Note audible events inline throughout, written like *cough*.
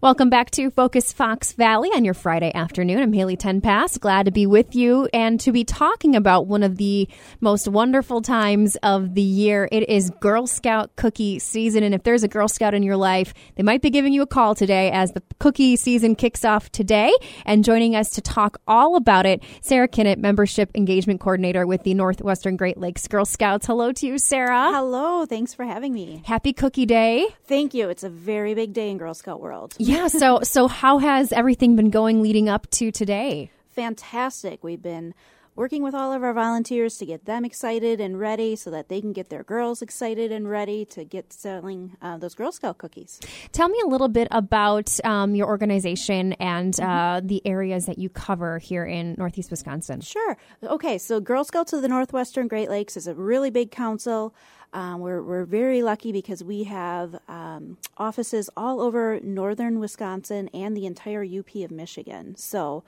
Welcome back to Focus Fox Valley on your Friday afternoon. I'm Haley Tenpass. Glad to be with you and to be talking about one of the most wonderful times of the year. It is Girl Scout cookie season. And if there's a Girl Scout in your life, they might be giving you a call today as the cookie season kicks off today. And joining us to talk all about it, Sarah Kinnett, Membership Engagement Coordinator with the Northwestern Great Lakes Girl Scouts. Hello to you, Sarah. Hello. Thanks for having me. Happy Cookie Day. Thank you. It's a very big day in Girl Scout world. Yeah. So, so how has everything been going leading up to today? Fantastic. We've been working with all of our volunteers to get them excited and ready so that they can get their girls excited and ready to get selling uh, those Girl Scout cookies. Tell me a little bit about um, your organization and mm-hmm. uh, the areas that you cover here in Northeast Wisconsin. Sure. Okay, so Girl Scouts of the Northwestern Great Lakes is a really big council. Um, we're, we're very lucky because we have um, offices all over northern Wisconsin and the entire UP of Michigan. So,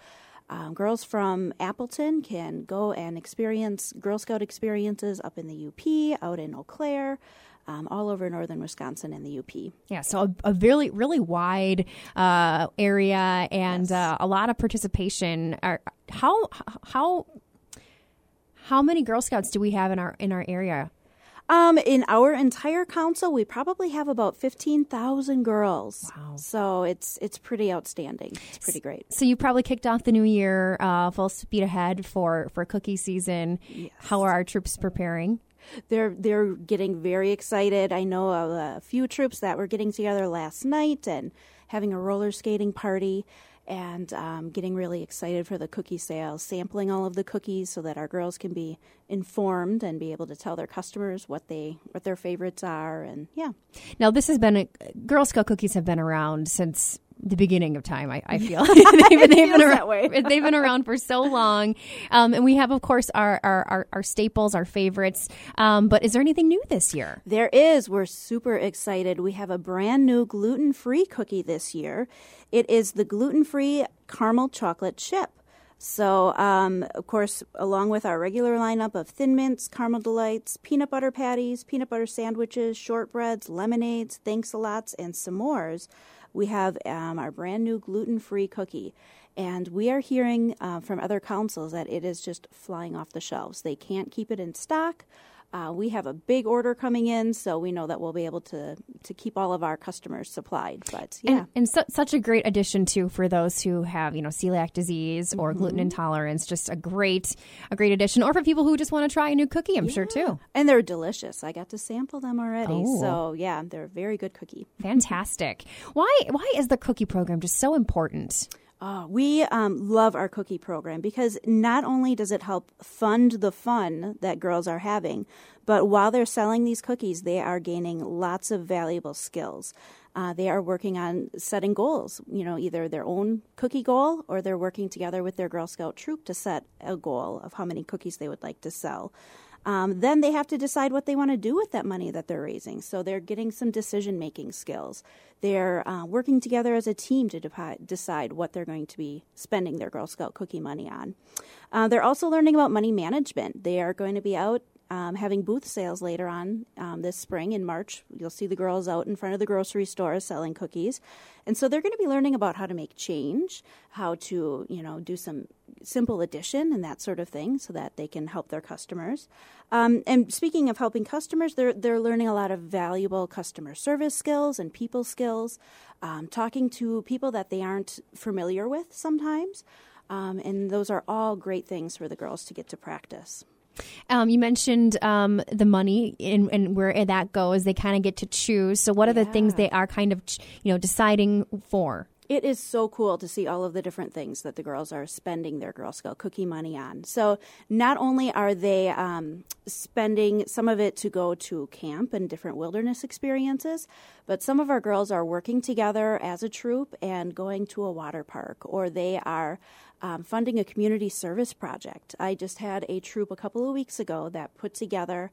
um, girls from Appleton can go and experience Girl Scout experiences up in the UP, out in Eau Claire. Um, all over northern Wisconsin and the UP. Yeah, so a, a really, really wide uh, area and yes. uh, a lot of participation. Are, how how how many Girl Scouts do we have in our in our area? Um, in our entire council, we probably have about fifteen thousand girls. Wow! So it's it's pretty outstanding. It's pretty great. So you probably kicked off the new year uh, full speed ahead for for cookie season. Yes. How are our troops preparing? They're they're getting very excited. I know of a few troops that were getting together last night and having a roller skating party and um, getting really excited for the cookie sales, sampling all of the cookies so that our girls can be informed and be able to tell their customers what they what their favorites are, and yeah. Now this has been a, Girl Scout cookies have been around since the beginning of time. I, I feel *laughs* they've, been, they've, *laughs* been around, *laughs* they've been around for so long, um, and we have, of course, our our, our, our staples, our favorites. Um, but is there anything new this year? There is. We're super excited. We have a brand new gluten free cookie this year. It is the gluten free caramel chocolate chip. So, um, of course, along with our regular lineup of Thin Mints, Caramel Delights, peanut butter patties, peanut butter sandwiches, shortbreads, lemonades, thanks a lots, and s'mores we have um, our brand new gluten free cookie. And we are hearing uh, from other councils that it is just flying off the shelves. They can't keep it in stock. Uh, we have a big order coming in, so we know that we'll be able to to keep all of our customers supplied. But yeah, and, and su- such a great addition too for those who have you know celiac disease or mm-hmm. gluten intolerance. Just a great a great addition, or for people who just want to try a new cookie. I'm yeah. sure too. And they're delicious. I got to sample them already, oh. so yeah, they're a very good cookie. Fantastic. why why is the cookie program just so important? Oh, we um, love our cookie program because not only does it help fund the fun that girls are having, but while they're selling these cookies, they are gaining lots of valuable skills. Uh, they are working on setting goals, you know, either their own cookie goal or they're working together with their Girl Scout troop to set a goal of how many cookies they would like to sell. Um, then they have to decide what they want to do with that money that they're raising. So they're getting some decision making skills. They're uh, working together as a team to de- decide what they're going to be spending their Girl Scout cookie money on. Uh, they're also learning about money management. They are going to be out um, having booth sales later on um, this spring in March. You'll see the girls out in front of the grocery stores selling cookies. And so they're going to be learning about how to make change, how to, you know, do some simple addition and that sort of thing so that they can help their customers. Um, and speaking of helping customers, they're, they're learning a lot of valuable customer service skills and people skills, um, talking to people that they aren't familiar with sometimes. Um, and those are all great things for the girls to get to practice. Um, you mentioned um, the money and, and, where that goes. They kind of get to choose. So, what are yeah. the things they are kind of, you know, deciding for? It is so cool to see all of the different things that the girls are spending their Girl Scout cookie money on. So not only are they um, spending some of it to go to camp and different wilderness experiences, but some of our girls are working together as a troop and going to a water park, or they are um, funding a community service project. I just had a troop a couple of weeks ago that put together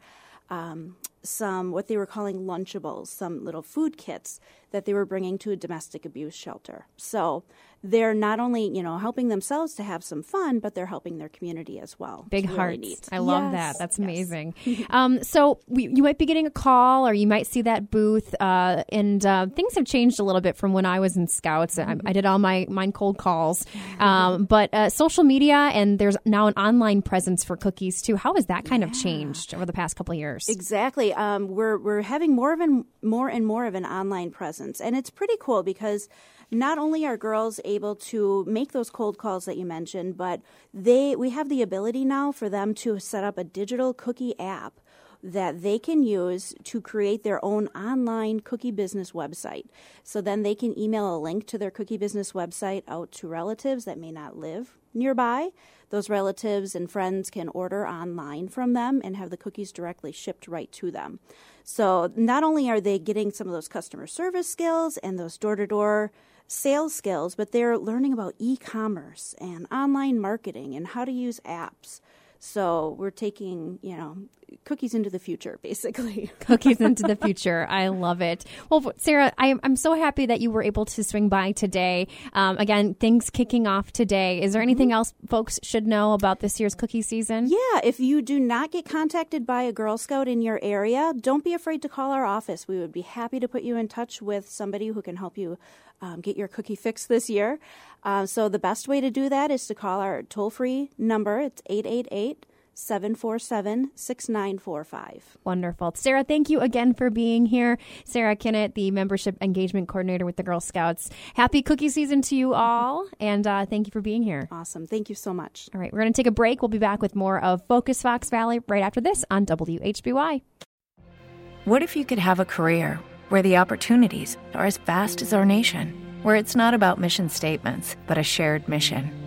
um, some what they were calling Lunchables, some little food kits that they were bringing to a domestic abuse shelter. So they're not only you know helping themselves to have some fun, but they're helping their community as well. Big It's hearts. neat. I love Yes, that. That's yes. amazing. *laughs* um, so we, you might be getting a call, or you might see that booth. Uh, and uh, things have changed a little bit from when I was in Scouts. I, I did all my mine cold calls, um, but uh, social media and there's now an online presence for cookies too. How has that kind of changed over the past couple of years? Exactly. Um, we're we're having more of an more and more of an online presence, and it's pretty cool because not only are girls able to make those cold calls that you mentioned, but they we have the ability now for them to set up a digital cookie app that they can use to create their own online cookie business website. So then they can email a link to their cookie business website out to relatives that may not live nearby. Those relatives and friends can order online from them and have the cookies directly shipped right to them. So not only are they getting some of those customer service skills and those door to door sales skills, but they're learning about e commerce and online marketing and how to use apps. So we're taking, you know, cookies into the future, basically. *laughs* Cookies into the future. I love it. Well, Sarah, I, I'm so happy that you were able to swing by today. Um, again, things kicking off today. Is there anything else folks should know about this year's cookie season? Yeah, if you do not get contacted by a Girl Scout in your area, don't be afraid to call our office. We would be happy to put you in touch with somebody who can help you um, get your cookie fix this year. Uh, so the best way to do that is to call our toll free number. It's 888 747 6945. Wonderful. Sarah, thank you again for being here. Sarah Kinnett, the Membership Engagement Coordinator with the Girl Scouts. Happy cookie season to you all, and uh, thank you for being here. Awesome. Thank you so much. All right, we're going to take a break. We'll be back with more of Focus Fox Valley right after this on WHBY. What if you could have a career where the opportunities are as vast as our nation, where it's not about mission statements, but a shared mission?